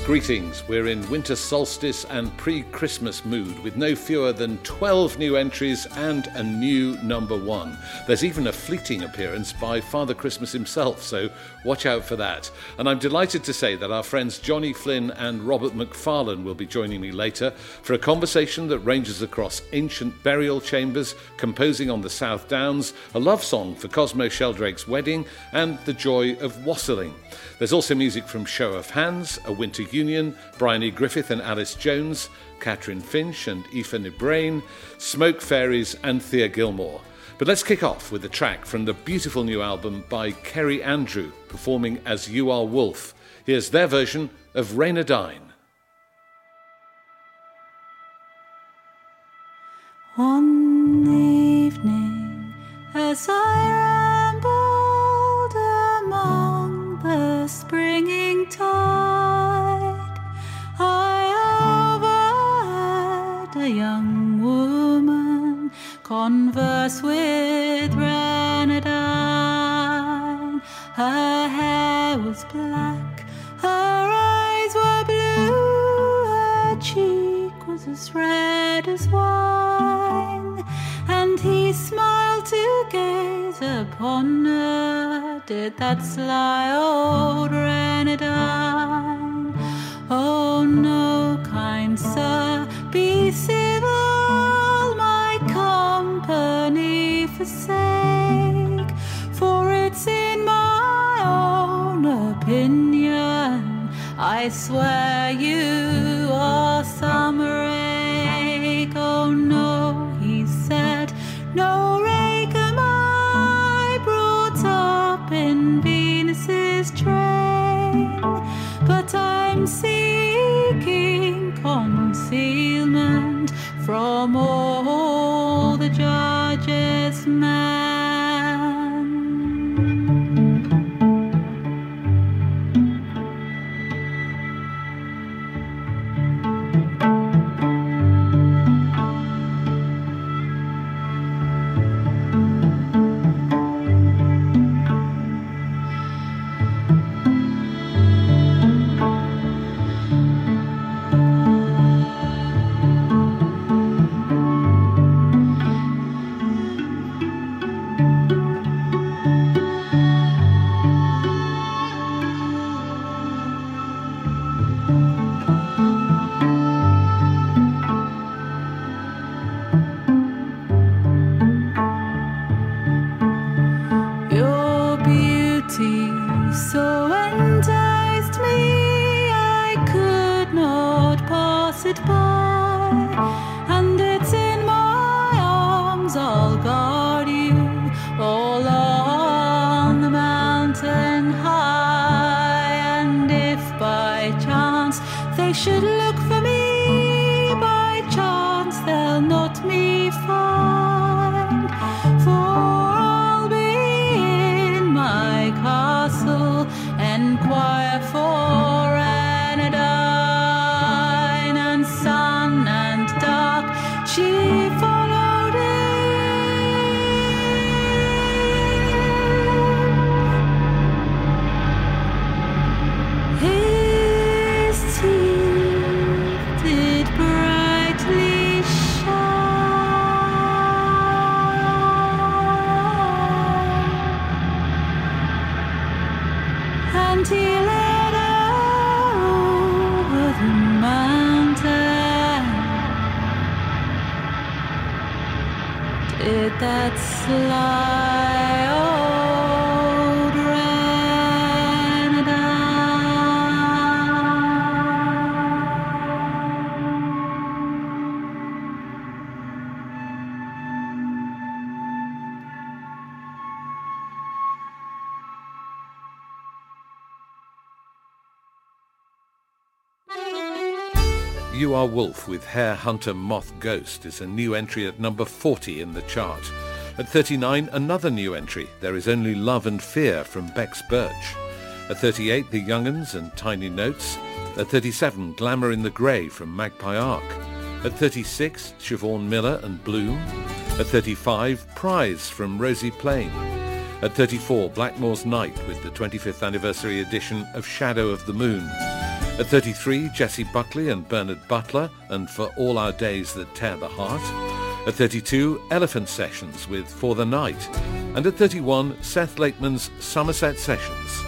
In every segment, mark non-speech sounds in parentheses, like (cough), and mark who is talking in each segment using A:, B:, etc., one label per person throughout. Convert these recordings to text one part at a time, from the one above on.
A: Greetings. We're in winter solstice and pre Christmas mood with no fewer than 12 new entries and a new number one. There's even a fleeting appearance by Father Christmas himself, so watch out for that. And I'm delighted to say that our friends Johnny Flynn and Robert Macfarlane will be joining me later for a conversation that ranges across ancient burial chambers, composing on the South Downs, a love song for Cosmo Sheldrake's wedding, and the joy of wassailing. There's also music from Show of Hands, A Winter Union, Brian E. Griffith and Alice Jones, Catrin Finch and Aoife Ní Bhriain, Smoke Fairies, and Thea Gilmore. But let's kick off with a track from the beautiful new album by Kerry Andrew, performing as You Are Wolf. Here's their version of Reynardine.
B: One evening, as I rambled among the springing converse with Reynardine. Her hair was black, her eyes were blue, her cheek was as red as wine, and he smiled to gaze upon her. Did that sly old Reynardine? Oh no, kind sir, be civil, forsake, for it's in my own opinion. I swear you
A: Wolf with Hare Hunter Moth Ghost is a new entry at number 40 in the chart. At 39, another new entry, There Is Only Love and Fear from Bex Birch. At 38, The Young'uns and Tiny Notes. At 37, Glamour in the Grey from Magpie Arc. At 36, Siobhan Miller and Bloom. At 35, Prize from Rosie Plain. At 34, Blackmore's Night with the 25th anniversary edition of Shadow of the Moon. At At 33, Jessie Buckley and Bernard Butler, and For All Our Days That Tear the Heart. At 32, Elephant Sessions with For the Night. And at 31, Seth Lakeman's Somerset Sessions.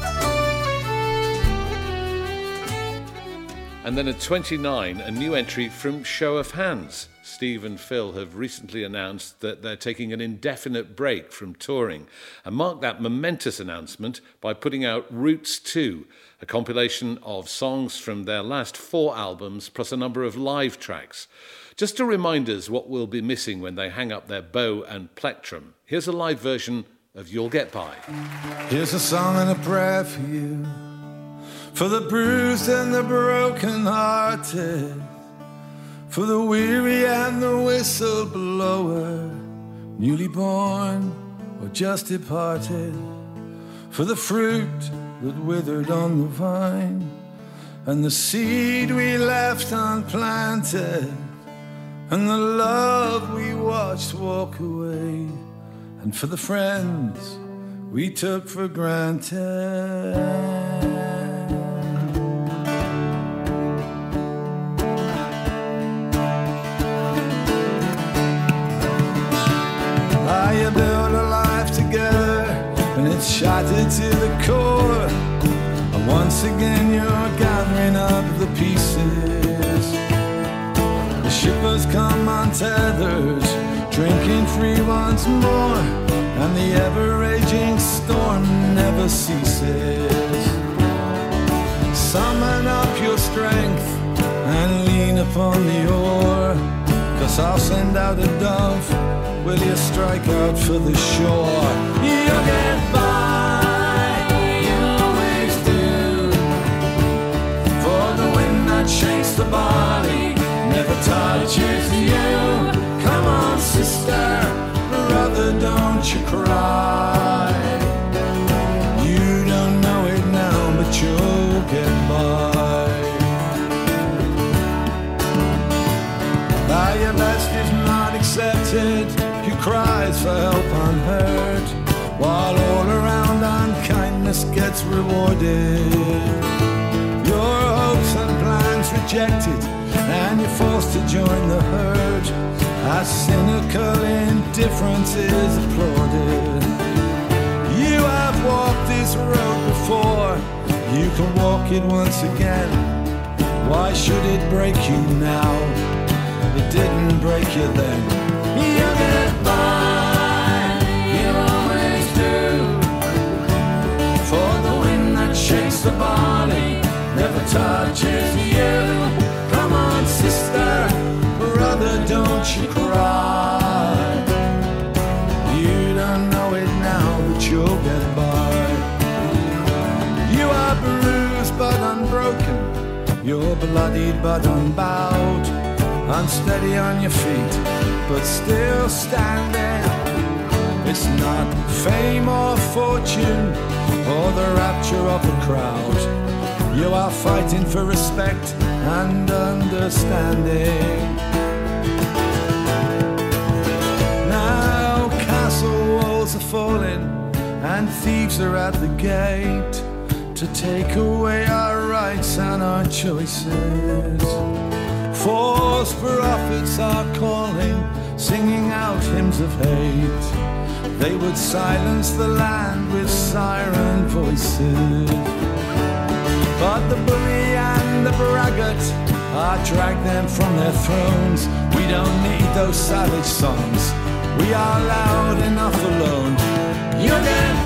A: And then at 29, a new entry from Show of Hands. Steve and Phil have recently announced that they're taking an indefinite break from touring and mark that momentous announcement by putting out Roots 2, a compilation of songs from their last four albums plus a number of live tracks. Just to remind us what we'll be missing when they hang up their bow and plectrum, here's a live version of You'll Get By.
C: Here's a song and a prayer for you, for the bruised and the broken hearted for the weary and the whistleblower, newly born or just departed, for the fruit that withered on the vine, and the seed we left unplanted, and the love we watched walk away, and for the friends we took for granted. Shattered to the core. And once again, you're gathering up the pieces. The ship has come untethered, drinking free once more, and the ever raging storm never ceases. Summon up your strength and lean upon the oar, cause I'll send out a dove Will you strike out for the shore? You'll get by, the body never touches you. Come on, sister, brother, don't you cry. You don't know it now, but you'll get by. Now your best is not accepted your cries for help unheard, while all around unkindness gets rewarded. Rejected, and you're forced to join the herd. Our cynical indifference is applauded. You have walked this road before, you can walk it once again. Why should it break you now? It didn't break you then. shakes bloodied but unbowed, unsteady on your feet, but still standing. It's not fame or fortune or the rapture of a crowd. You are fighting for respect and understanding. Now castle walls are falling and thieves are at the gate to take away our rights and our choices. False prophets are calling, singing out hymns of hate. They would silence the land with siren voices. But the bully and the braggart, I drag them from their thrones. We don't need those savage songs. We are loud enough alone. You get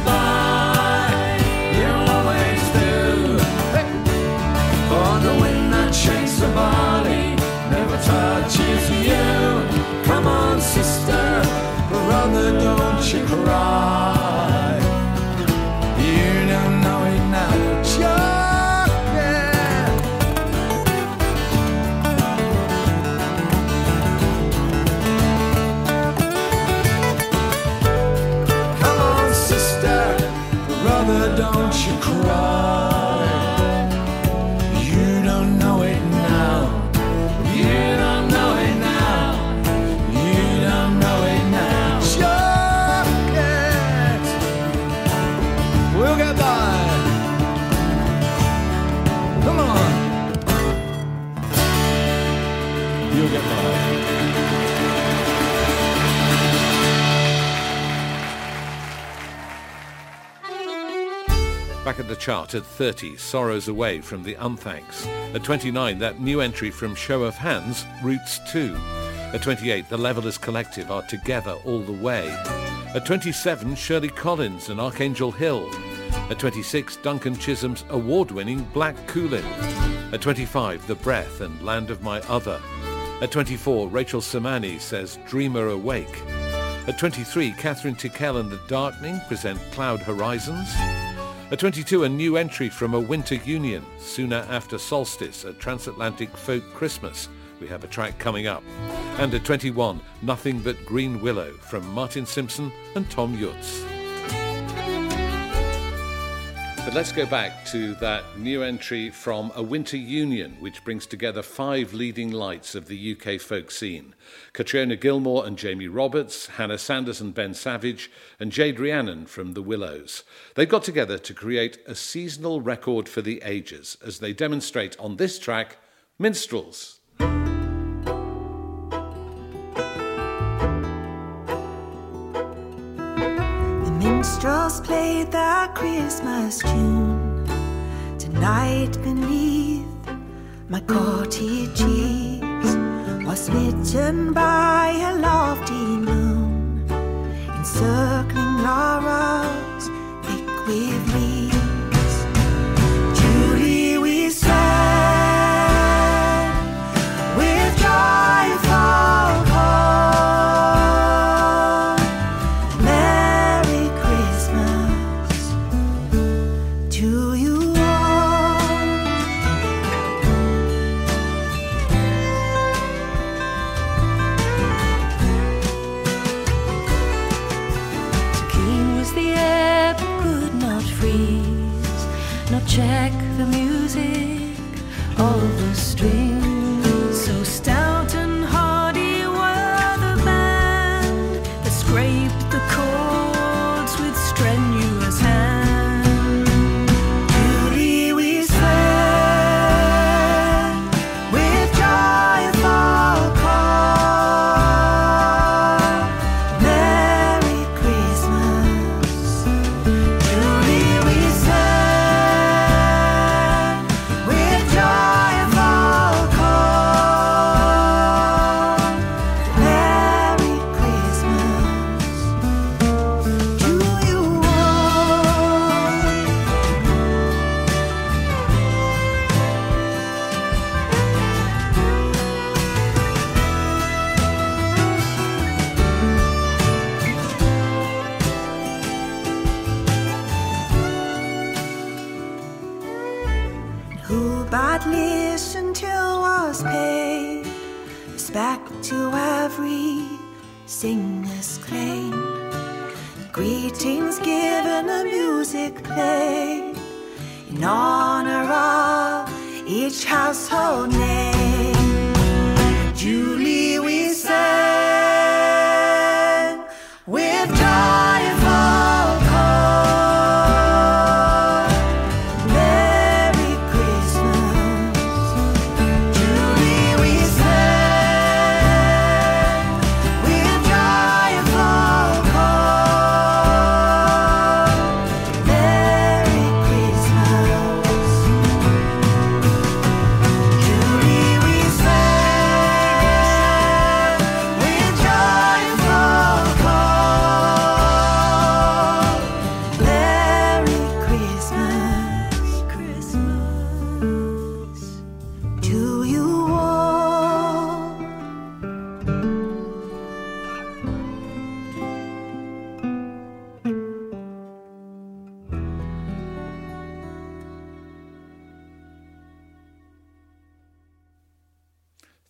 C: touches you. Come on, sister brother, don't you cry.
A: Chart at 30, Sorrows Away from the Unthanks. At 29, that new entry from Show of Hands, Roots 2. At 28, The Levellers Collective are Together All the Way. At 27, Shirley Collins and Archangel Hill. At 26, Duncan Chisholm's award-winning Black Cuillin. At 25, The Breath and Land of My Other. At 24, Rachel Sermanni says Dreamer Awake. At 23, Kathryn Tickell and The Darkening present Cloud Horizons. At 22, a new entry from A Winter Union, Sooner After Solstice, a transatlantic folk Christmas. We have a track coming up. And at 21, Nothing But Green Willow from Martin Simpson and Thomm Jutz. But let's go back to that new entry from A Winter Union, which brings together five leading lights of the UK folk scene Katriona Gilmore and Jamie Roberts, Hannah Sanders and Ben Savage, and Jade Rhiannon from The Willows. They got together to create a seasonal record for the ages as they demonstrate on this track Minstrels.
D: Minstrels played the Christmas tune tonight beneath my cottage eaves was smitten by a lofty moon encircling laurels thick with leaves.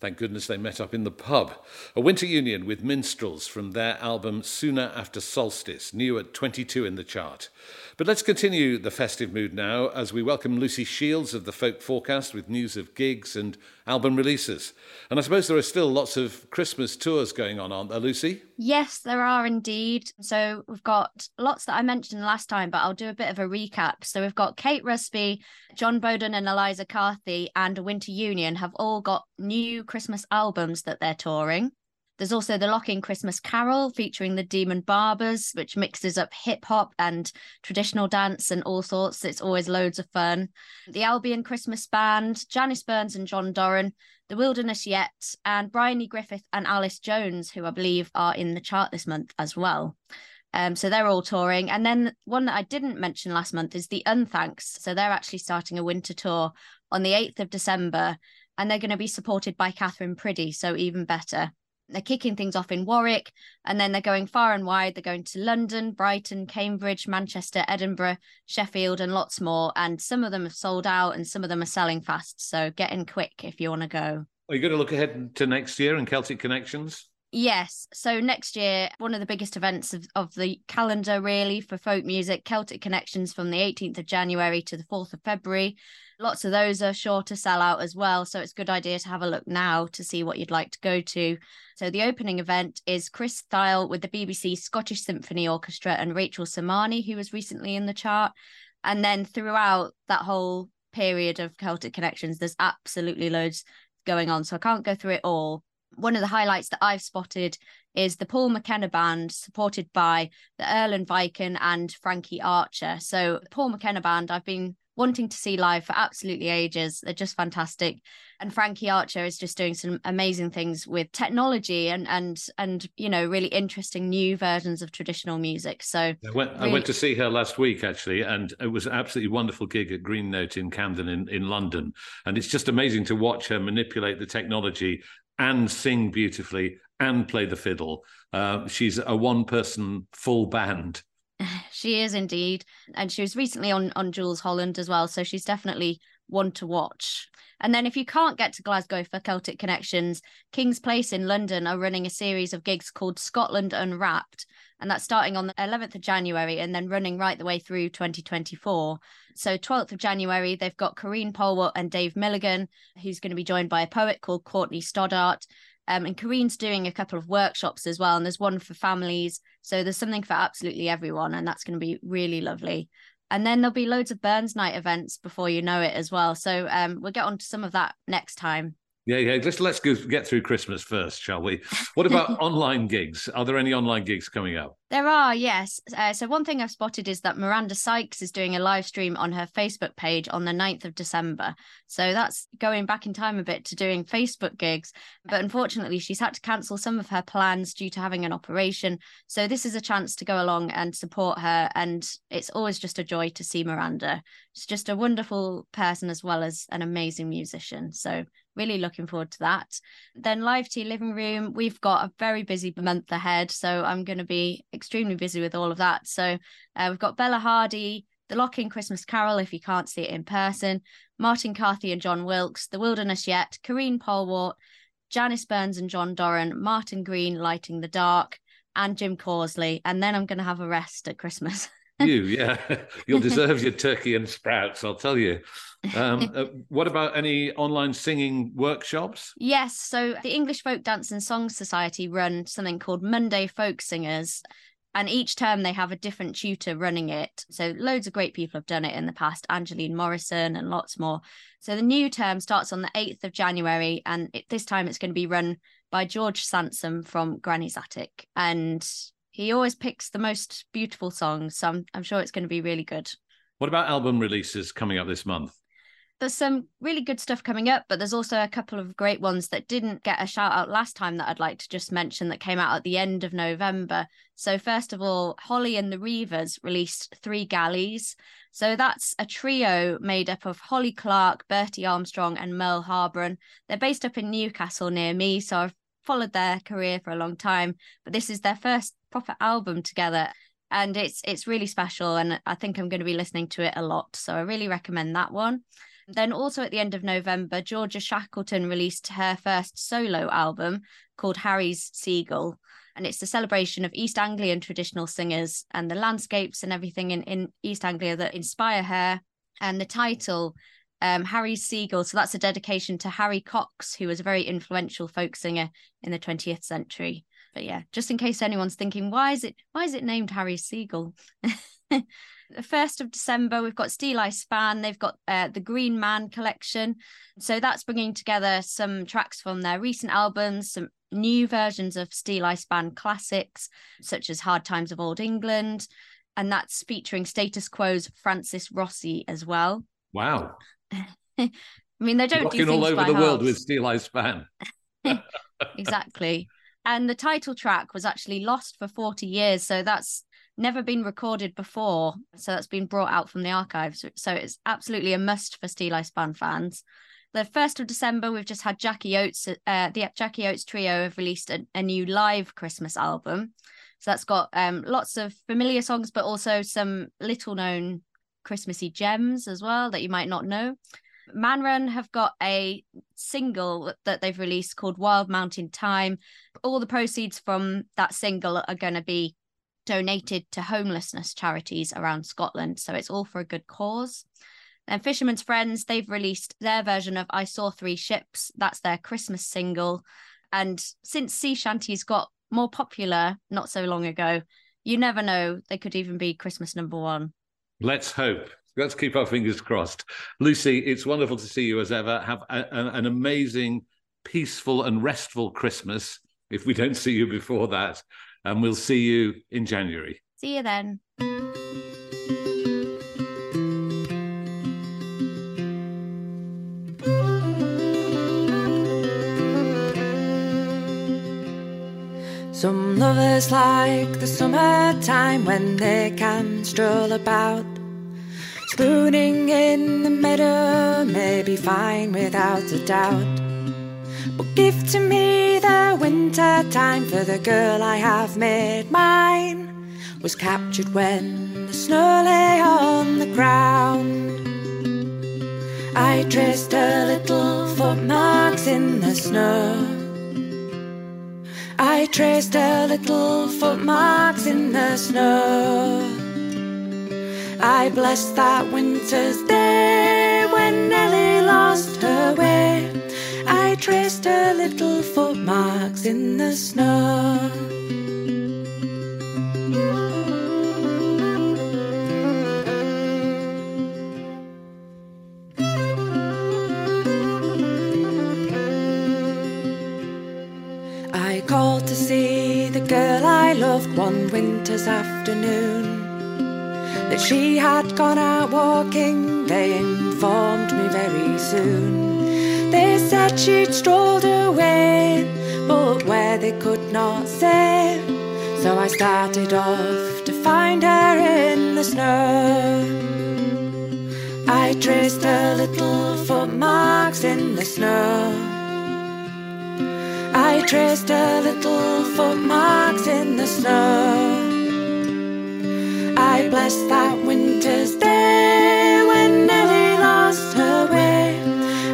A: Thank goodness they met up in the pub. A winter union with minstrels from their album Sooner After Solstice, new at 22 in the chart. But let's continue the festive mood now as we welcome Lucy Shields of the Folk Forecast with news of gigs and album releases. And I suppose there are still lots of Christmas tours going on, aren't there, Lucy?
E: Yes, there are indeed. So we've got lots that I mentioned last time, but I'll do a bit of a recap. So we've got Kate Rusby, Jon Boden, and Eliza Carthy, and Winter Union have all got new Christmas albums that they're touring. There's also the Lock In Christmas Carol featuring the Demon Barbers, which mixes up hip hop and traditional dance and all sorts. It's always loads of fun. The Albion Christmas Band, Janice Burns and John Doran, The Wilderness Yet, and Bryony Griffith and Alice Jones, who I believe are in the chart this month as well. Um, so they're all touring. And then one that I didn't mention last month is the Unthanks. So they're actually starting a winter tour on the 8th of December, and they're going to be supported by Katherine Priddy. So even better. They're kicking things off in Warwick, and then they're going far and wide. They're going to London, Brighton, Cambridge, Manchester, Edinburgh, Sheffield, and lots more. And some of them have sold out, and some of them are selling fast. So get in quick if you want to go.
A: Are you going to look ahead to next year and Celtic Connections?
E: Yes. So next year, one of the biggest events of, of the calendar, really, for folk music, Celtic Connections from the 18th of January to the 4th of February. Lots of those are sure to sell out as well. So it's a good idea to have a look now to see what you'd like to go to. So the opening event is Chris Thile with the BBC Scottish Symphony Orchestra and Rachel Sermanni, who was recently in the chart. And then throughout that whole period of Celtic Connections, there's absolutely loads going on. So I can't go through it all one of the highlights that I've spotted is the Paul McKenna band, supported by the Erlend Viken and Frankie Archer. So, Paul McKenna band, I've been wanting to see live for absolutely ages. They're just fantastic. And Frankie Archer is just doing some amazing things with technology and and and you know really interesting new versions of traditional music. So I
A: went, really... I went to see her last week actually, and it was an absolutely wonderful gig at Green Note in Camden in, in London. And it's just amazing to watch her manipulate the technology and sing beautifully and play the fiddle. Uh, she's a one person full band. (laughs)
E: She is indeed. And she was recently on, on Jools Holland as well. So she's definitely one to watch. And then if you can't get to Glasgow for Celtic Connections, King's Place in London are running a series of gigs called Scotland Unwrapped. And that's starting on the 11th of January and then running right the way through 2024. So 12th of January, they've got Karine Polwart and Dave Milligan, who's going to be joined by a poet called Courtney Stoddart. Um, and Karine's doing a couple of workshops as well, and there's one for families. So there's something for absolutely everyone, and that's going to be really lovely. And then there'll be loads of Burns Night events before you know it as well. So um, we'll get on to some of that next time.
A: Yeah, yeah. Let's let's go get through Christmas first, shall we? What about (laughs) online gigs? Are there any online gigs coming up?
E: There are, yes. Uh, so one thing I've spotted is that Miranda Sykes is doing a live stream on her Facebook page on the 9th of December. So that's going back in time a bit to doing Facebook gigs. But unfortunately, she's had to cancel some of her plans due to having an operation. So this is a chance to go along and support her. And it's always just a joy to see Miranda. She's just a wonderful person as well as an amazing musician. So really looking forward to that. Then Live Tea Living Room, we've got a very busy month ahead. So I'm going to be extremely busy with all of that. So uh, we've got Bella Hardy, the Lock In Christmas Carol, if you can't see it in person, Martin Carthy and John Wilkes, The Wilderness Yet, Karine Polwart, Janice Burns and John Doran, Martin Green lighting the dark, and Jim Causley. And then I'm going to have a rest at Christmas. (laughs)
A: you, yeah, (laughs) you'll deserve your turkey and sprouts. I'll tell you. Um, uh, what about any online singing workshops?
E: Yes, so the English Folk Dance and Song Society run something called Monday Folk Singers, and each term they have a different tutor running it. So loads of great people have done it in the past, Angeline Morrison and lots more. So the new term starts on the 8th of January, and it, this time it's going to be run by George Sansome from Granny's Attic. And he always picks the most beautiful songs. So I'm, I'm sure it's going to be really good.
A: What about album releases coming up this month?
E: There's some really good stuff coming up, but there's also a couple of great ones that didn't get a shout out last time that I'd like to just mention that came out at the end of November. So, first of all, Holly and the Reivers released Three Galleys. So, that's a trio made up of Holly Clark, Bertie Armstrong, and Merle Harbron. They're based up in Newcastle near me. So, I've followed their career for a long time, but this is their first proper album together. And it's it's really special and I think I'm going to be listening to it a lot so I really recommend that one. Then also at the end of November Georgia Shackleton released her first solo album called Harry's Seagull and it's the celebration of East Anglian traditional singers and the landscapes and everything in, in East Anglia that inspire her. And the title um, Harry's Seagull. So that's a dedication to Harry Cox, who was a very influential folk singer in the 20th century. But yeah, just in case anyone's thinking, why is it why is it named Harry Siegel? (laughs) the 1st of December, we've got Steeleye Span. They've got uh, the Green Man collection. So that's bringing together some tracks from their recent albums, some new versions of Steeleye Span classics, such as Hard Times of Old England. And that's featuring Status Quo's Francis Rossi as well.
A: Wow. (laughs)
E: I mean, they don't
A: Rocking
E: do
A: all over
E: by
A: the world with Steeleye Span. (laughs)
E: exactly. And the title track was actually lost for 40 years. So that's never been recorded before. So that's been brought out from the archives. So it's absolutely a must for Steeleye Span fans. The 1st of December, we've just had Jackie Oates, uh, the Jackie Oates Trio have released a, a new live Christmas album. So that's got um, lots of familiar songs, but also some little known Christmassy gems as well that you might not know. Manran have got a single that they've released called Wild Mountain Thyme. All the proceeds from that single are going to be donated to homelessness charities around Scotland. So it's all for a good cause. And Fisherman's Friends, they've released their version of I Saw Three Ships. That's their Christmas single. And since sea shanties got more popular not so long ago, you never know, they could even be Christmas number one.
A: Let's hope. Let's keep our fingers crossed. Lucy, it's wonderful to see you as ever. Have a, a, an amazing, peaceful, and restful Christmas if we don't see you before that. And we'll see you in January.
E: See you then.
F: Some lovers like the summertime when they can stroll about. Spooning in the meadow may be fine without a doubt. But give to me the winter time for the girl I have made mine. Was captured when the snow lay on the ground. I traced her little footmarks in the snow. I traced her little footmarks in the snow. I blessed that winter's day when Nellie lost her way. I traced her little footmarks in the snow. Gone out walking, they informed me very soon. They said she'd strolled away, but where they could not say. So I started off to find her in the snow. I traced her little footmarks in the snow. I traced her little footmarks in the snow. I blessed that winter's day when Nellie lost her way.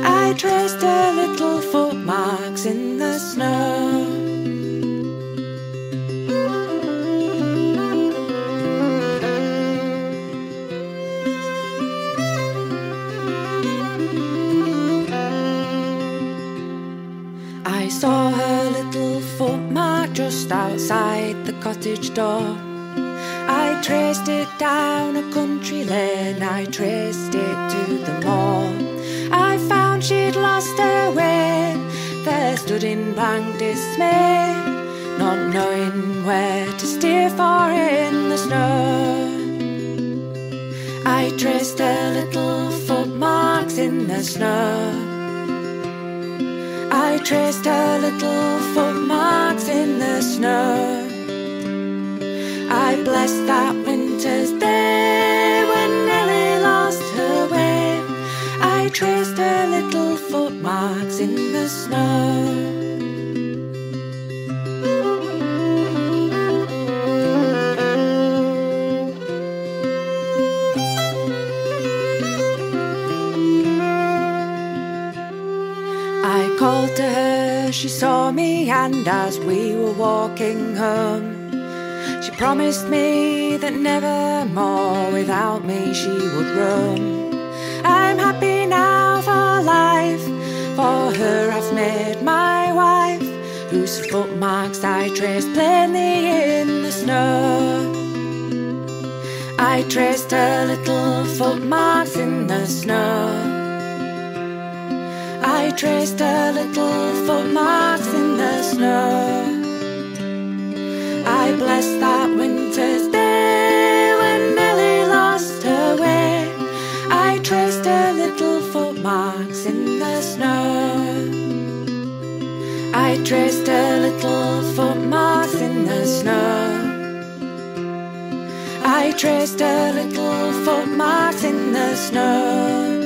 F: I traced her little footmarks in the snow. I saw her little footmark just outside the cottage door. I traced it down a country lane, I traced it to the moor. I found she'd lost her way, there stood in blank dismay, not knowing where to steer for in the snow. I traced her little footmarks in the snow. I traced her little footmarks in the snow. I blessed that winter's day traced her little footmarks in the snow. I called to her, she saw me, and as we were walking home, she promised me that never more without me she would roam. Her I've made my wife, whose footmarks I traced plainly in the snow. I traced her little footmarks in the snow. I traced her little footmarks in the snow. I blessed that winter's day when Nellie lost her way. I traced her little footmarks traced her little footmarks in the snow. I traced her little footmarks in the snow.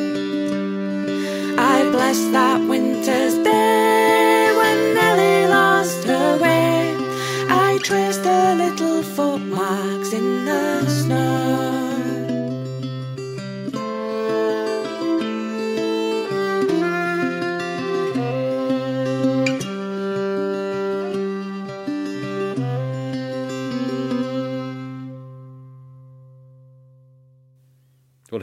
F: I blessed that winter's day when Nellie lost her way. I traced her little footmarks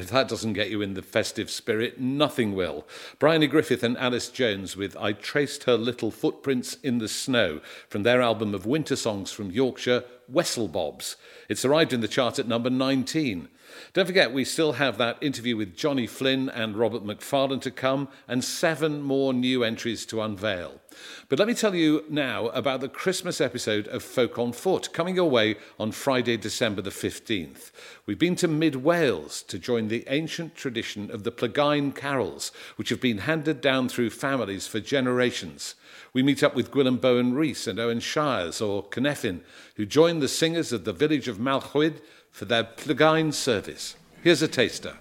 A: if that doesn't get you in the festive spirit, nothing will. Bryony Griffith and Alice Jones with I Traced Her Little Footprints in the Snow from their album of winter songs from Yorkshire, Wesselbobs. It's arrived in the chart at number 19. Don't forget, we still have that interview with Johnny Flynn and Robert Macfarlane to come, and seven more new entries to unveil. But let me tell you now about the Christmas episode of Folk on Foot coming your way on Friday, December the 15th. We've been to Mid Wales to join the ancient tradition of the Plygain carols, which have been handed down through families for generations. We meet up with Gwilym Bowen Rhys and Owen Shiers or Cynefin, who join the singers of the village of Malchwyd for their Plygain service. Here's a taster.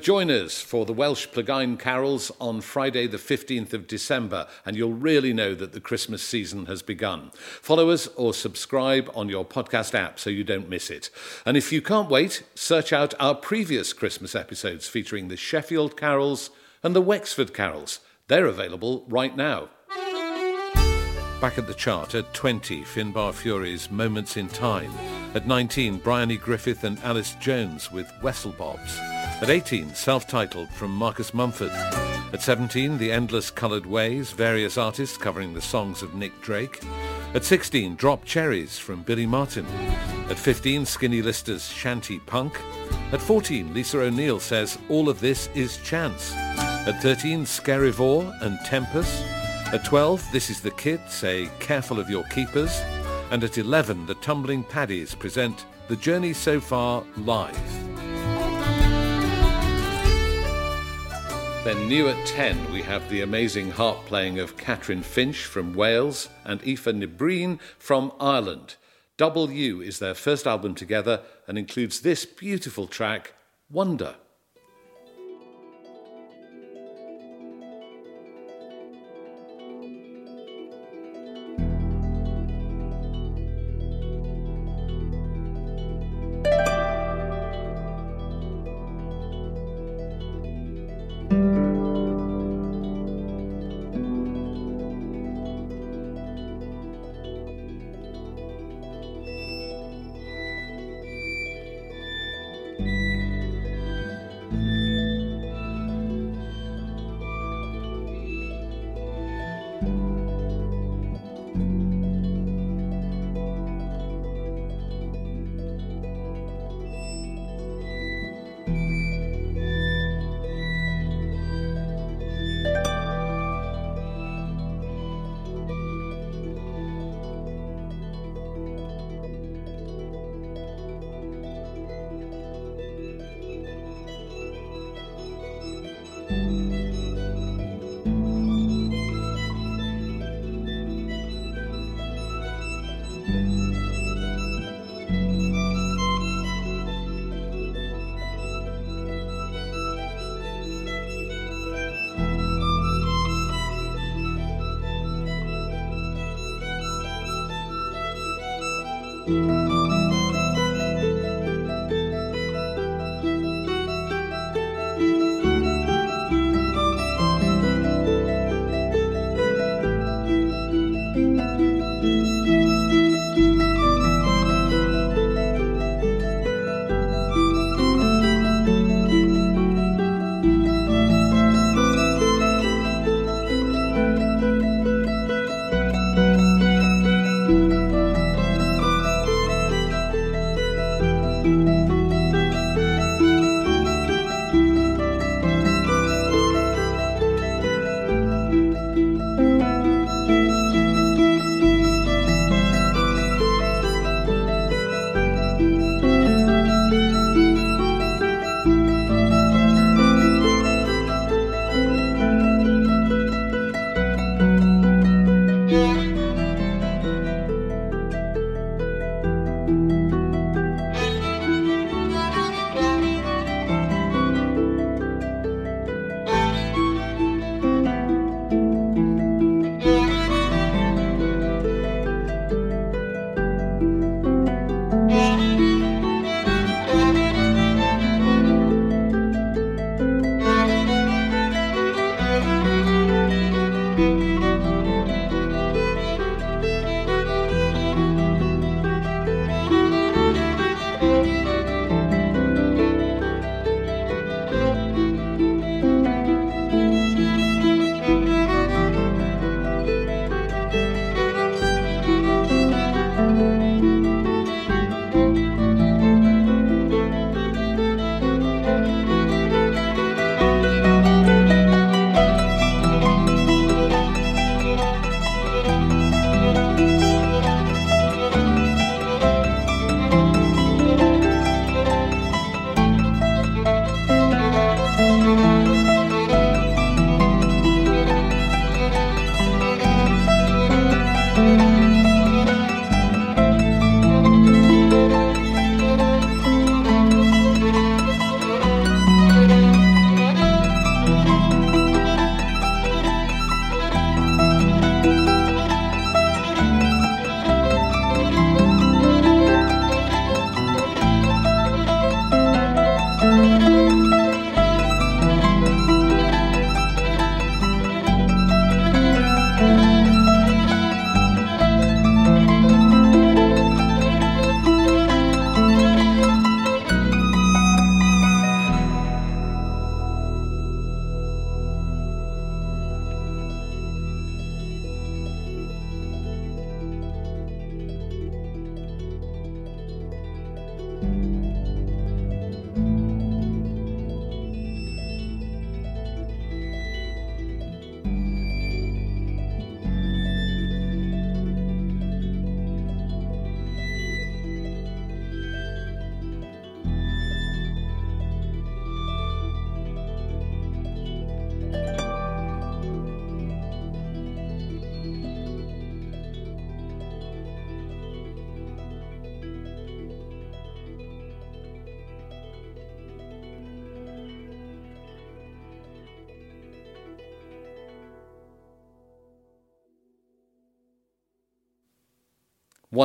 A: Join us for the Welsh Plygain carols on Friday, the 15th of December, and you'll really know that the Christmas season has begun. Follow us or subscribe on your podcast app so you don't miss it. And if you can't wait, search out our previous Christmas episodes featuring the Sheffield carols and the Wexford carols. They're available right now. Back at the chart at 20, Finbar Furey's Moments in Time. At 19, Bryony Griffith and Alice Jones with Wesselbobs. At 18, self-titled from Marcus Mumford. At 17, The Endless Coloured Ways, various artists covering the songs of Nick Drake. At 16, Drop Cherries from Billie Marten. At 15, Skinny Lister's Shanty Punk. At 14, Lisa O'Neill says All of This Is Chance. At 13, Skerryvore and Tempest. At 12, This is the Kid, say Careful of Your Keepers. And at 11, the Tumbling Paddies present The Journey So Far live. Then new at 10, we have the amazing harp playing of Catrin Finch from Wales and Aoife Ní Bhriain from Ireland. U is their first album together and includes this beautiful track, Wonder.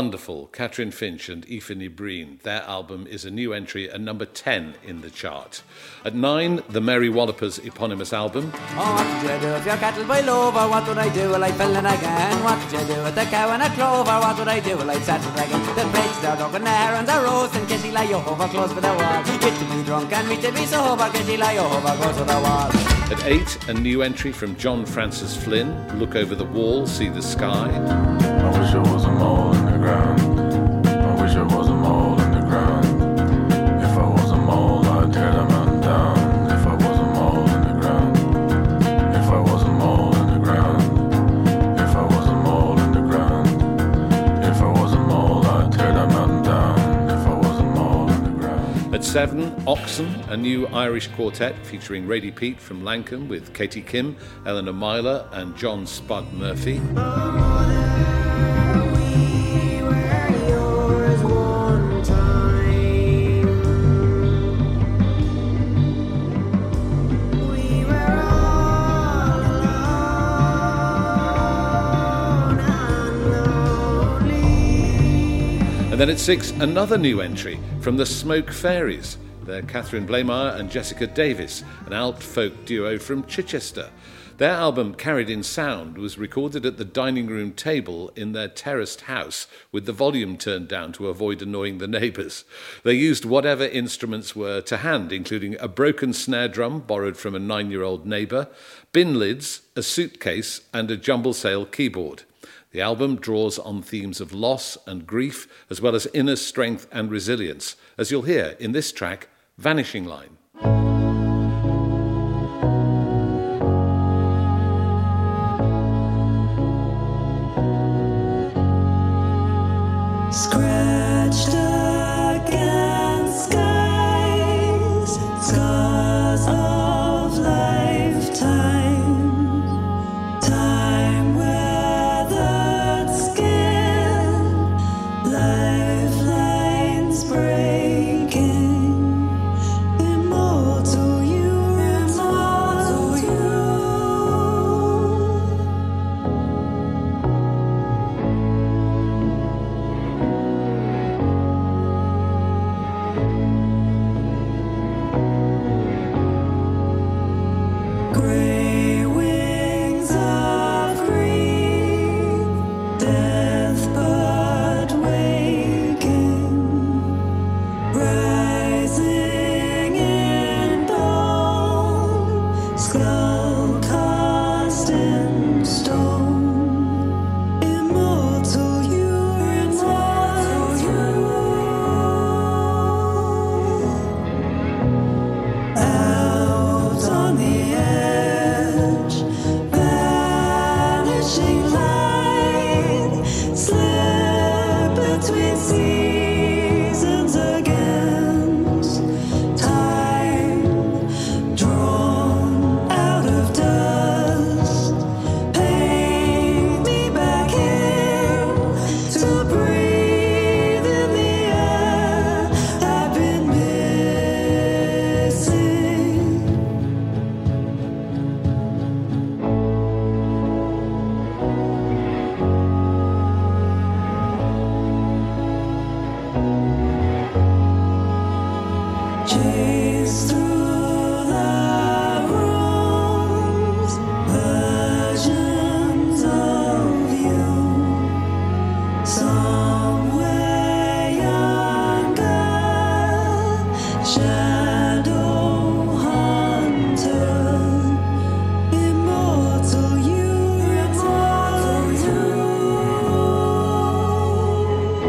D: Wonderful, Catrin Finch and Aoife Breen. Their album is a new entry at number 10 in the chart. At 9, the Mary Wallopers eponymous album.
G: Oh, what did you do if your cattle boil over? What would I do? Well, I fell in again. What did you do with the cow and a clover? What would I do? Well, I settle again. The pigs, they're dog and the herons are roasting. Kitty lie over close to the wall. Get to be drunk and me to be sober. Kitty lie over close to the wall.
D: At 8, a new entry from John Francis Flynn. Look over the wall, see the sky. 7, Oxen, a new Irish quartet featuring Radie Peat from Lankum with Katie Kim, Eleanor Myler, and John Spud Murphy. Then at 6, another new entry from the Smoke Fairies. They're Catherine Blamire and Jessica Davies, an alt folk duo from Chichester. Their album, Carried in Sound, was recorded at the dining room table in their terraced house with the volume turned down to avoid annoying the neighbours. They used whatever instruments were to hand, including a broken snare drum borrowed from a nine year old neighbour, bin lids, a suitcase, and a jumble sale keyboard. The album draws on themes of loss and grief, as well as inner strength and resilience, as you'll hear in this track, Vanishing Line.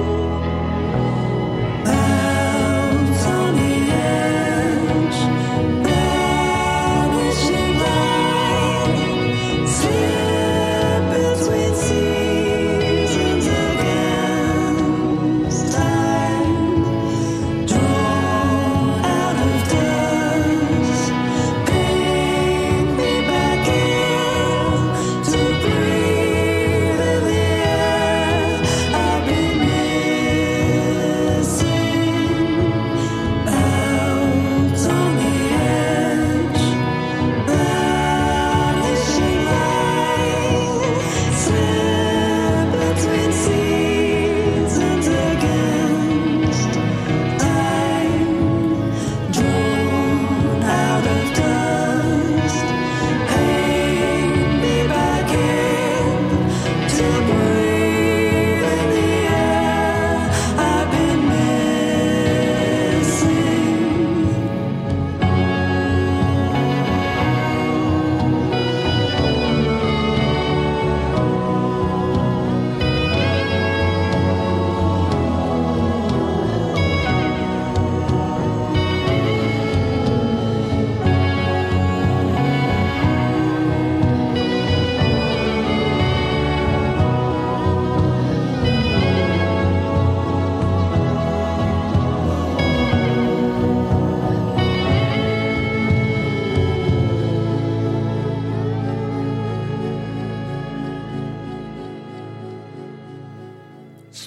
H: Out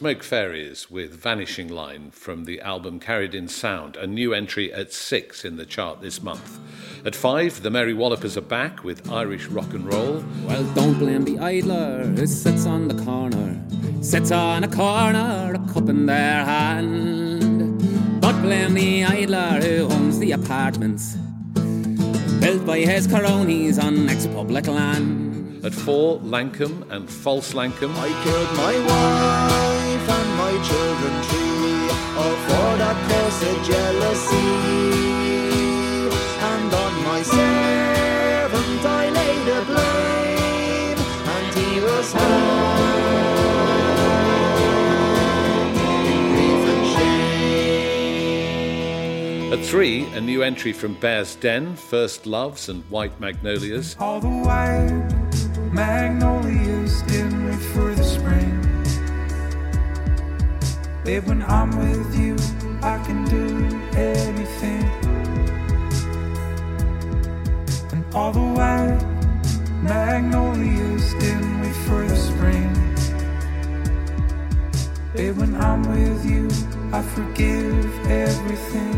A: Smoke Fairies with Vanishing Line from the album Carried in Sound, a new entry at six in the chart this month. At five, the Mary Wallopers are back with Irish rock and roll.
I: Well, don't blame the idler who sits on the corner, sits on a corner, a cup in their hand. But blame the idler who owns the apartments, built by his cronies on ex-public land.
A: At four, Lankum and False Lankum.
D: I killed my wife and my children three, all for that cursed jealousy. And on my servant I laid a blame, and he was hanged in grief and shame.
A: At three, a new entry from Bear's Den, First Loves and White Magnolias.
J: All the white magnolias dim me Babe, when I'm with you, I can do anything. And all the white magnolias dim me for the spring. Babe, when I'm with you, I forgive everything.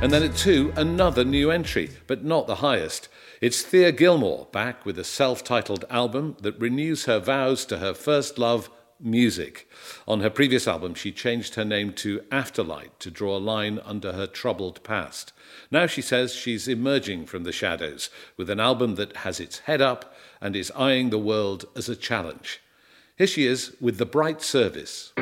A: And then at two, another new entry, but not the highest. It's Thea Gilmore back with a self titled album that renews her vows to her first love, music. On her previous album, she changed her name to Afterlight to draw a line under her troubled past. Now she says she's emerging from the shadows with an album that has its head up and is eyeing the world as a challenge. Here she is with The Bright Service.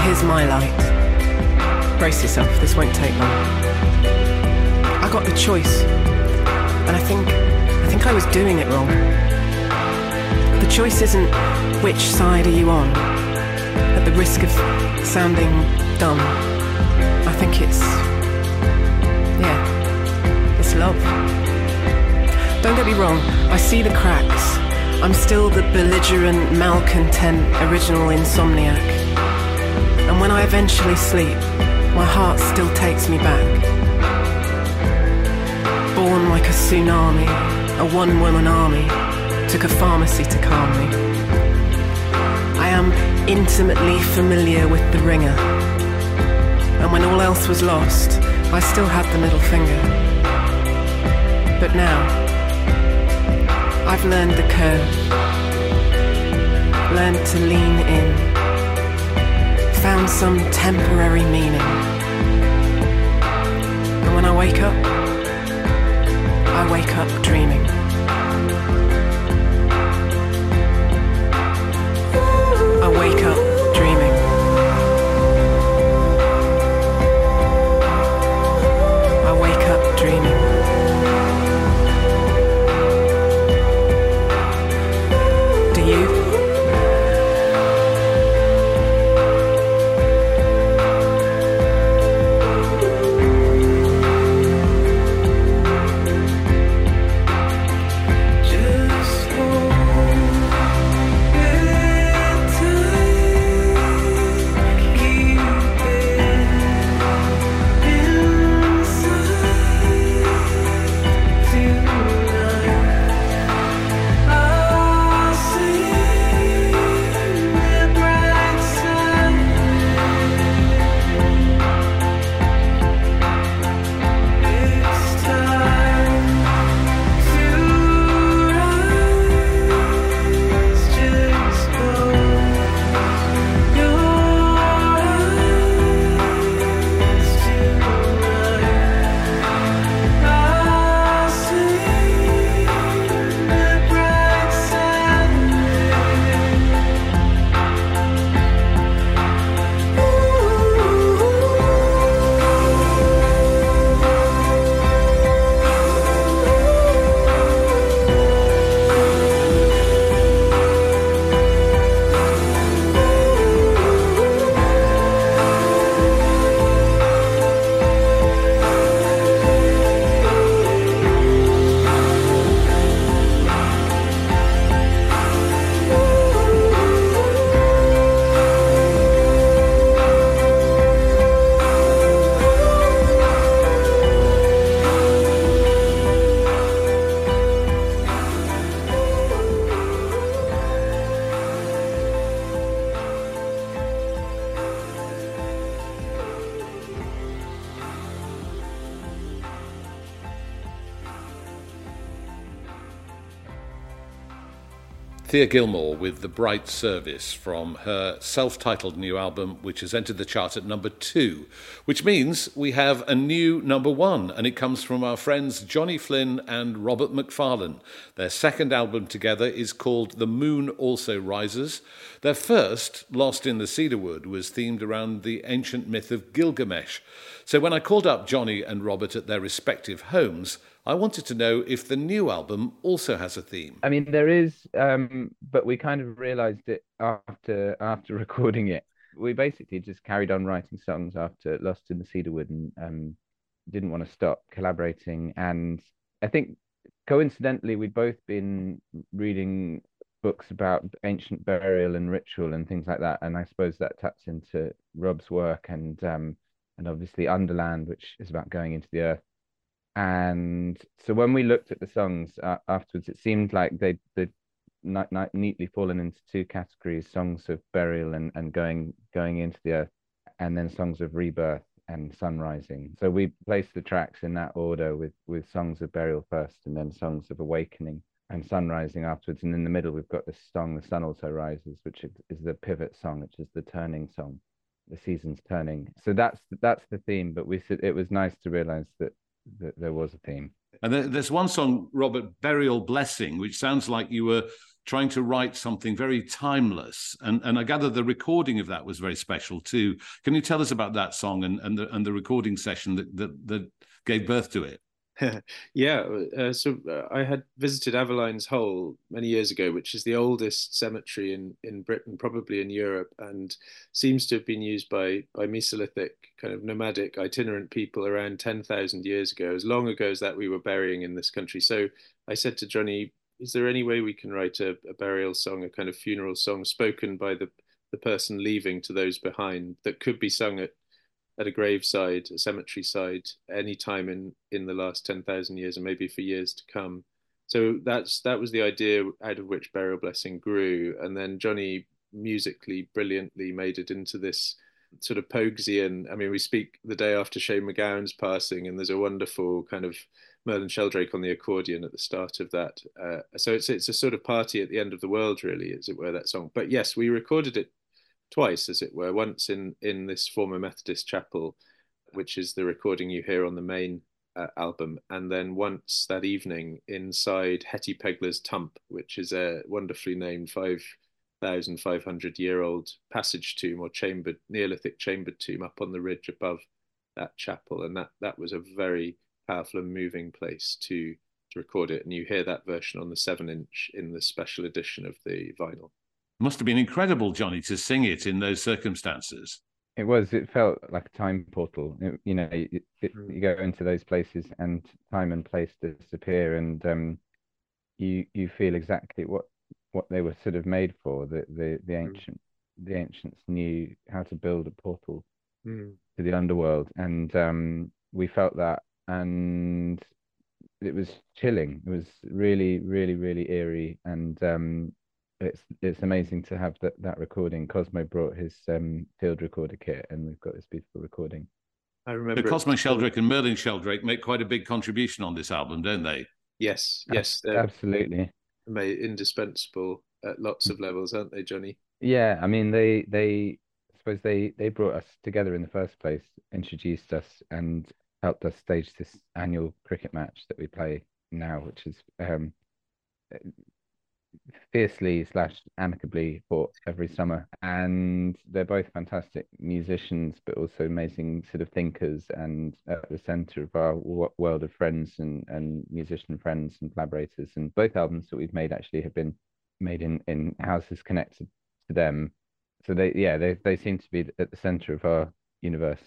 K: Here's my light. Brace yourself, this won't take long. I got the choice. And I think I think I was doing it wrong. The choice isn't which side are you on, at the risk of sounding dumb. I think it's yeah, it's love. Don't get me wrong, I see the cracks. I'm still the belligerent, malcontent, original insomniac. And when I eventually sleep, my heart still takes me back. born like a tsunami, a one woman army, took a pharmacy to calm me. I am intimately familiar with the ringer, and when all else was lost, I still had the middle finger. But now, I've learned the curve, learned to lean in, found some temporary meaning. And when I wake up, I wake up dreaming.
A: Thea Gilmore with The Bright Service from her self titled new album, which has entered the chart at number two, which means we have a new number one, and it comes from our friends Johnny Flynn and Robert Macfarlane. Their second album together is called The Moon Also Rises. Their first, Lost in the Cedarwood, was themed around the ancient myth of Gilgamesh. So when I called up Johnny and Robert at their respective homes, I wanted to know if the new album also has a theme.
L: I mean, there is, um, but we kind of realized it after after (laughs) recording it. We basically just carried on writing songs after Lost in the Cedarwood and um, didn't want to stop collaborating. And I think coincidentally, we'd both been reading books about ancient burial and ritual and things like that. And I suppose that taps into Rob's work and um, and obviously Underland, which is about going into the earth and so when we looked at the songs uh, afterwards it seemed like they they not, not neatly fallen into two categories songs of burial and and going going into the earth and then songs of rebirth and sunrising. So we placed the tracks in that order with with songs of burial first and then songs of awakening and sunrising afterwards. And in the middle we've got this song the sun also rises which is, the pivot song which is the turning song the season's turning. So that's that's the theme but we it was nice to realize that there was a theme.
A: And there's one song, Robert, Burial Blessing, which sounds like you were trying to write something very timeless. And, and I gather the recording of that was very special too. Can you tell us about that song and, and, the, and the recording session that, that, that gave birth to it? (laughs)
M: yeah, uh, so uh, I had visited Aveline's Hole many years ago, which is the oldest cemetery in, in Britain, probably in Europe, and seems to have been used by by Mesolithic kind of nomadic itinerant people around ten thousand years ago, as long ago as that we were burying in this country. So I said to Johnny, "Is there any way we can write a, a burial song, a kind of funeral song, spoken by the the person leaving to those behind, that could be sung at at a graveside, a cemetery side, any time in in the last ten thousand years, and maybe for years to come. So that's that was the idea out of which Burial Blessing grew, and then Johnny musically brilliantly made it into this sort of Poguesian. I mean, we speak the day after Shane MacGowan's passing, and there's a wonderful kind of Merlin Sheldrake on the accordion at the start of that. Uh, so it's it's a sort of party at the end of the world, really, as it were, that song. But yes, we recorded it twice, as it were. Once in in this former Methodist chapel, which is the recording you hear on the main uh, album, and then once that evening inside Hetty Pegler's Tump, which is a wonderfully named five thousand five hundred year old passage tomb or chambered Neolithic chambered tomb up on the ridge above that chapel, and that that was a very powerful and moving place to to record it. And you hear that version on the seven inch in the special edition of the vinyl.
A: Must have been incredible, Johnny, to sing it in those circumstances.
L: It was. It felt like a time portal. It, you know, it, it, you go into those places and time and place disappear, and um, you you feel exactly what what they were sort of made for. The the the
M: Mm.
L: ancient the ancients knew how to build a portal
M: Mm.
L: to the underworld, and um, we felt that, and it was chilling. It was really, really, really eerie, and um, it's it's amazing to have that that recording. Cosmo brought his um, field recorder kit, and we've got this beautiful recording.
M: I remember. it-
A: Cosmo Sheldrake and Merlin Sheldrake make quite a big contribution on this album, don't they?
M: Yes, yes, they're
L: Absolutely.
M: made indispensable at lots of levels, aren't they, Johnny?
L: Yeah, I mean they they I suppose they they brought us together in the first place, introduced us and helped us stage this annual cricket match that we play now, which is um fiercely slash amicably for every summer. And they're both fantastic musicians, but also amazing sort of thinkers and at the center of our world of friends and, and musician friends and collaborators. And both albums that we've made actually have been made in, in houses connected to them. So they, yeah, they, they seem to be at the center of our universe.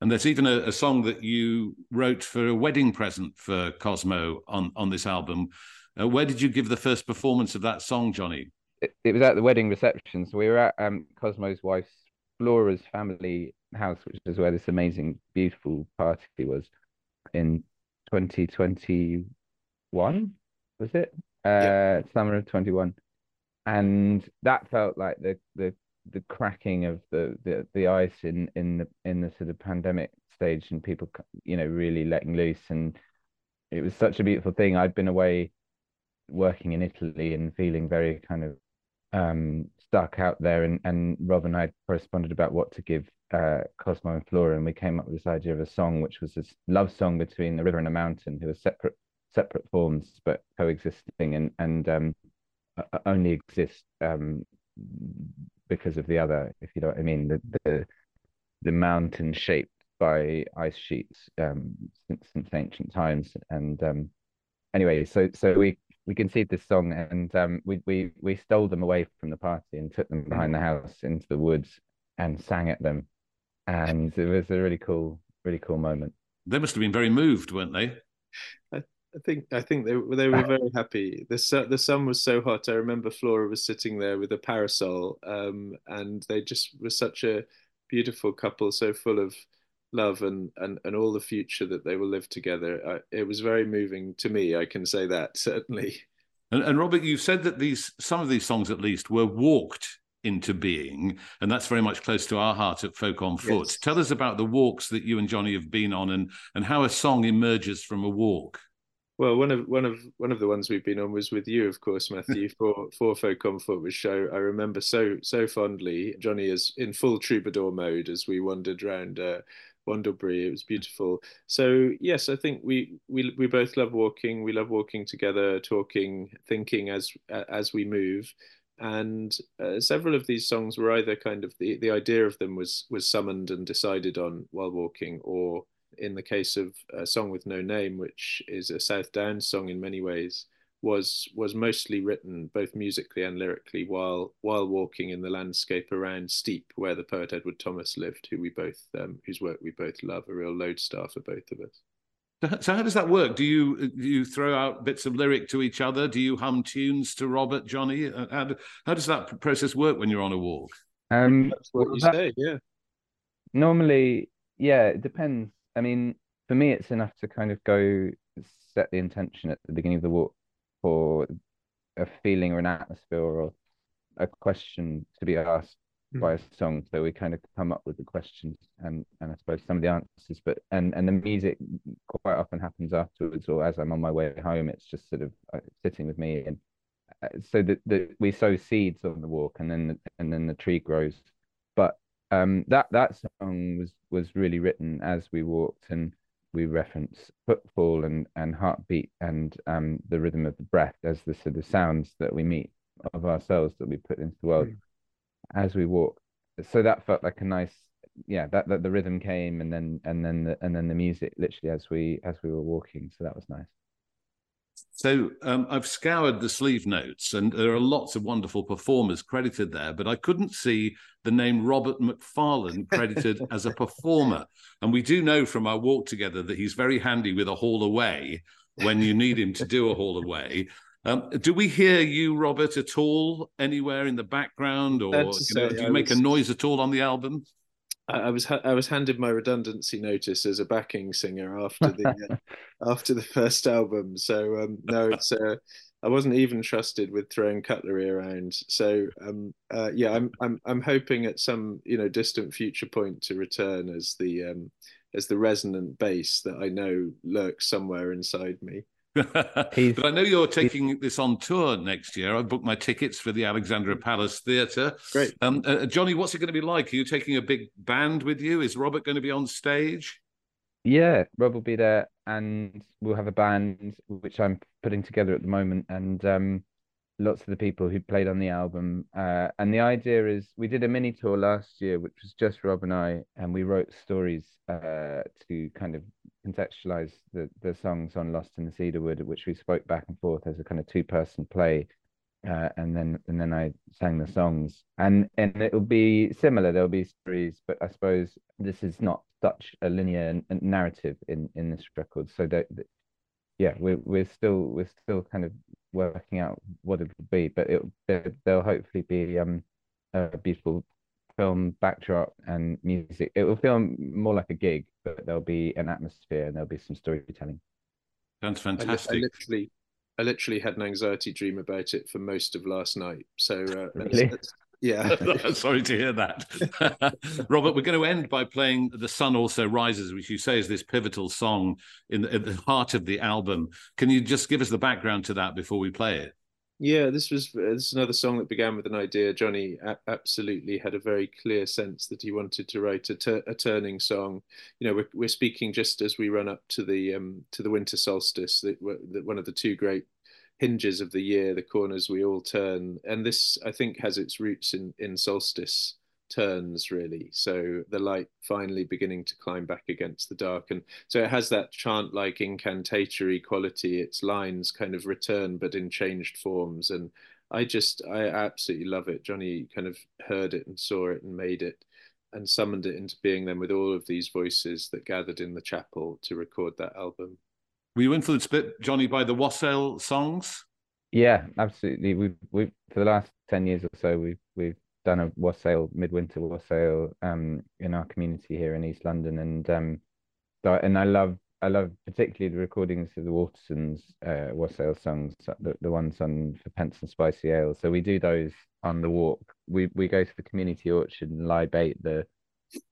A: And there's even a, a song that you wrote for a wedding present for Cosmo on, on this album. Uh, where did you give the first performance of that song, Johnny?
L: it, it was at the wedding reception. So we were at um, Cosmo's wife's Flora's family house, which is where this amazing, beautiful party was in 2021, was it? Uh, summer of 21. And that felt like the the the cracking of the the, the ice in in the in the sort of pandemic stage and people you know really letting loose and it was such a beautiful thing. I'd been away working in Italy and feeling very kind of um, stuck out there. And, and Rob and I corresponded about what to give uh, Cosmo and Flora, and we came up with this idea of a song which was this love song between a river and a mountain, who are separate separate forms but coexisting and and um, only exist um, because of the other. If you know what I mean, the the, the mountain shaped by ice sheets um, since since ancient times, and um, anyway, so so we we conceived this song and um, we we we stole them away from the party and took them behind the house into the woods and sang at them, and it was a really cool really cool moment.
A: They must have been very moved, weren't they?
M: I think I think they they were very happy. The sun the sun was so hot. I remember Flora was sitting there with a parasol, um, and they just were such a beautiful couple, so full of love and and and all the future that they will live together. I, it was very moving to me. I can say that (laughs) certainly.
A: And, and Robert, you've said that these some of these songs, at least, were walked into being, and that's very much close to our heart at Folk on Foot.
M: Yes.
A: Tell us about the walks that you and Johnny have been on, and and how a song emerges from a walk.
M: Well, one of one of one of the ones we've been on was with you, of course, Matthew, (laughs) for for Folk on Foot, which show I remember so so fondly. Johnny is in full troubadour mode as we wandered around uh, Wandlebury. It was beautiful. So yes, I think we we we both love walking. We love walking together, talking, thinking as as we move. And uh, several of these songs were either kind of the the idea of them was was summoned and decided on while walking, or in the case of a song with no name, which is a South Downs song in many ways, was was mostly written both musically and lyrically while while walking in the landscape around Steep, where the poet Edward Thomas lived, who we both um, whose work we both love, a real lodestar for both of us.
A: So, so how does that work? Do you do you throw out bits of lyric to each other? Do you hum tunes to Robert, Johnny? Uh, How, how does that process work when you're on a walk?
L: Um,
M: That's what
L: well,
M: you
L: that-
M: say, yeah.
L: normally yeah, it depends. I mean, for me, it's enough to kind of go set the intention at the beginning of the walk for a feeling or an atmosphere or a question to be asked mm. by a song. So we kind of come up with the questions and and I suppose some of the answers. But and and the music quite often happens afterwards, or as I'm on my way home, it's just sort of uh, sitting with me and. Uh, so that the, we sow seeds on the walk, and then and then the tree grows. But um, that that song was was really written as we walked, and we reference footfall and and heartbeat and um, the rhythm of the breath as the sort of sounds that we meet of ourselves that we put into the world mm. as we walk. So that felt like a nice, yeah. That that the rhythm came and then and then the, and then the music literally as we as we were walking. So that was nice.
A: So um, I've scoured the sleeve notes, and there are lots of wonderful performers credited there, but I couldn't see the name Robert Macfarlane credited (laughs) as a performer. And we do know from our walk together that he's very handy with a haul away when you need him to do a haul away. Um, do we hear you, Robert, at all anywhere in the background, or you know, do you make was... a noise at all on the album?
M: I was I was handed my redundancy notice as a backing singer after the uh, (laughs) after the first album. So um, no, it's uh, I wasn't even trusted with throwing cutlery around. So um, uh, yeah, I'm I'm I'm hoping at some you know distant future point to return as the um, as the resonant bass that I know lurks somewhere inside me.
A: But I know you're taking this on tour next year. I've booked my tickets for the Alexandra Palace Theatre.
M: Great.
A: Um, uh, Johnny, what's it going to be like? Are you taking a big band with you? Is Robert going to be on stage?
L: Yeah, Rob will be there, and we'll have a band which I'm putting together at the moment, and um, lots of the people who played on the album. Uh, and the idea is we did a mini tour last year, which was just Rob and I, and we wrote stories uh, to kind of contextualize the, the songs on Lost in the Cedarwood, which we spoke back and forth as a kind of two person play. Uh, and then and then I sang the songs, and and it'll be similar. There'll be stories, but I suppose this is not such a linear narrative in in this record. So that, that yeah, we're we're still we're still kind of working out what it will be, but it there, there'll hopefully be um a beautiful film backdrop and music. It will feel more like a gig, but there'll be an atmosphere and there'll be some storytelling.
A: Sounds fantastic. I,
M: I literally, I literally had an anxiety dream about it for most of last night. So uh, (laughs)
L: really?
M: yeah. (laughs)
A: Sorry to hear that. (laughs) Robert, we're going to end by playing The Sun Also Rises, which you say is this pivotal song in the, in the heart of the album. Can you just give us the background to that before we play it?
M: Yeah, this was this is another song that began with an idea. Johnny absolutely had a very clear sense that he wanted to write a, ter- a turning song. You know, we're, we're speaking just as we run up to the um, to the winter solstice, that one of the two great hinges of the year, the corners we all turn, and this I think has its roots in in solstice turns really. So the light finally beginning to climb back against the dark. And so it has that chant like incantatory quality. Its lines kind of return but in changed forms. And i just i absolutely love it. Johnny kind of heard it and saw it and made it and summoned it into being then with all of these voices that gathered in the chapel to record that album.
A: Were you influenced a bit johnny by the wassail songs?
L: Yeah absolutely. We've we for the last 10 years or so we've we've done a wassail midwinter wassail um in our community here in East London, and um, and I love I love particularly the recordings of the Watersons uh, wassail songs, the, the ones on for Pence and Spicy Ale. So we do those on the walk. We we go to the community orchard and libate the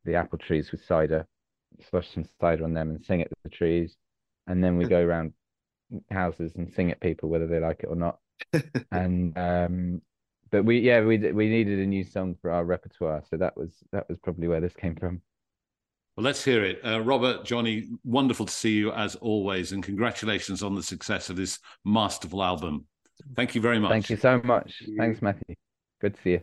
L: the apple trees with cider, slush some cider on them, and sing at the trees, and then we go (laughs) around houses and sing at people whether they like it or not. (laughs) and um, but we yeah we we needed a new song for our repertoire, so that was that was probably where this came from.
A: Well, let's hear it. Uh, Robert, Johnny, wonderful to see you as always, and congratulations on the success of this masterful album. Thank you very much.
L: Thank you so much. Thanks, Matthew. Good to see you.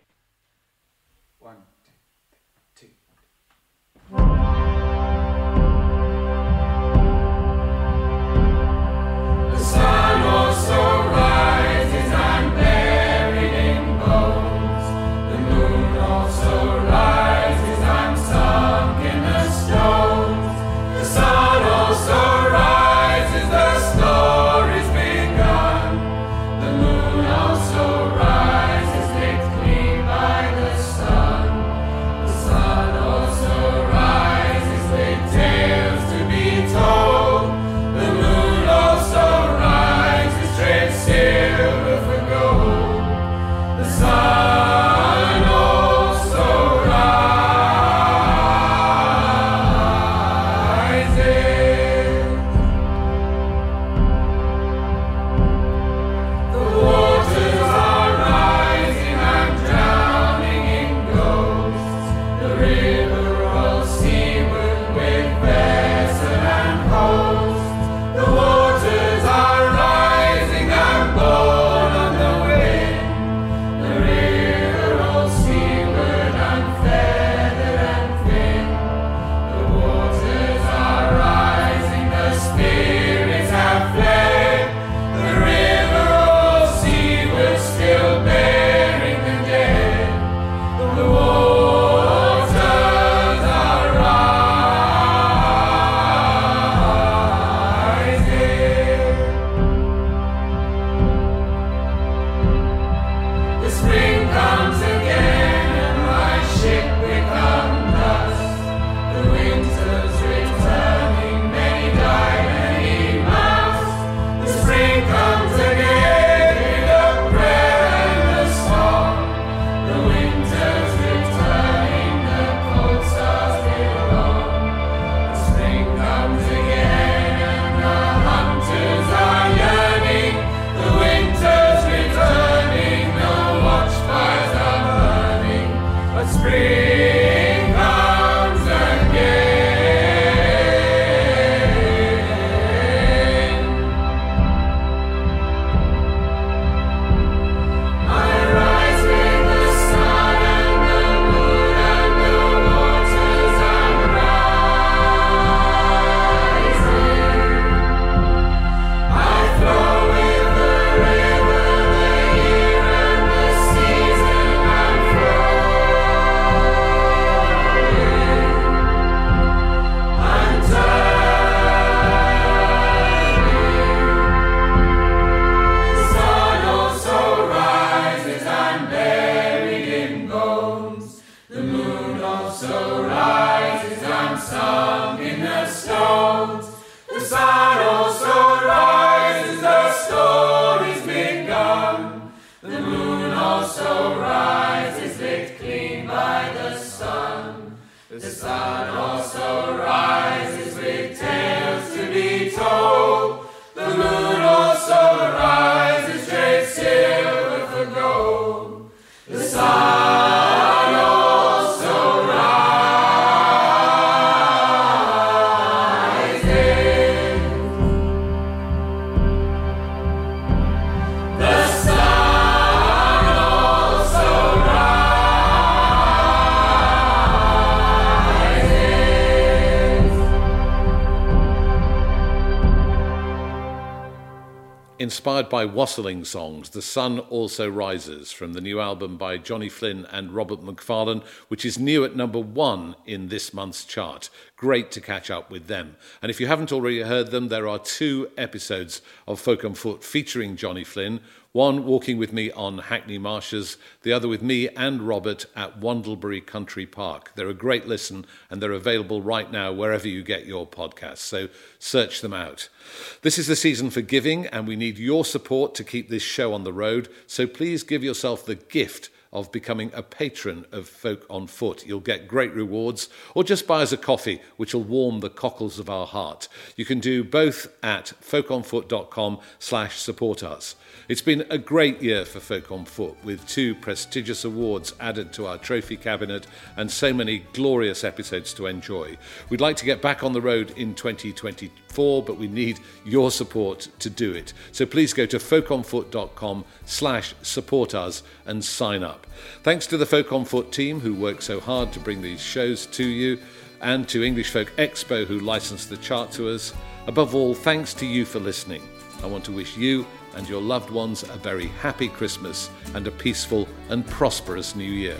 A: Inspired by wassailing songs, The Sun Also Rises from the new album by Johnny Flynn and Robert Macfarlane, which is new at number one in this month's chart. Great to catch up with them. And if you haven't already heard them, there are two episodes of Folk on Foot featuring Johnny Flynn, one walking with me on Hackney Marshes, the other with me and Robert at Wandlebury Country Park. They're a great listen and they're available right now wherever you get your podcasts, so search them out. This is the season for giving, and we need your support to keep this show on the road, so please give yourself the gift of becoming a patron of Folk on Foot. You'll get great rewards, or just buy us a coffee, which will warm the cockles of our heart. You can do both at folkonfoot.com slash support us. It's been a great year for Folk on Foot, with two prestigious awards added to our trophy cabinet and so many glorious episodes to enjoy. We'd like to get back on the road in 2024, but we need your support to do it. So please go to folkonfoot.com slash support us and sign up. Thanks to the Folk on Foot team who work so hard to bring these shows to you, and to English Folk Expo who licensed the chart to us. Above all, thanks to you for listening. I want to wish you and your loved ones a very happy Christmas and a peaceful and prosperous new year.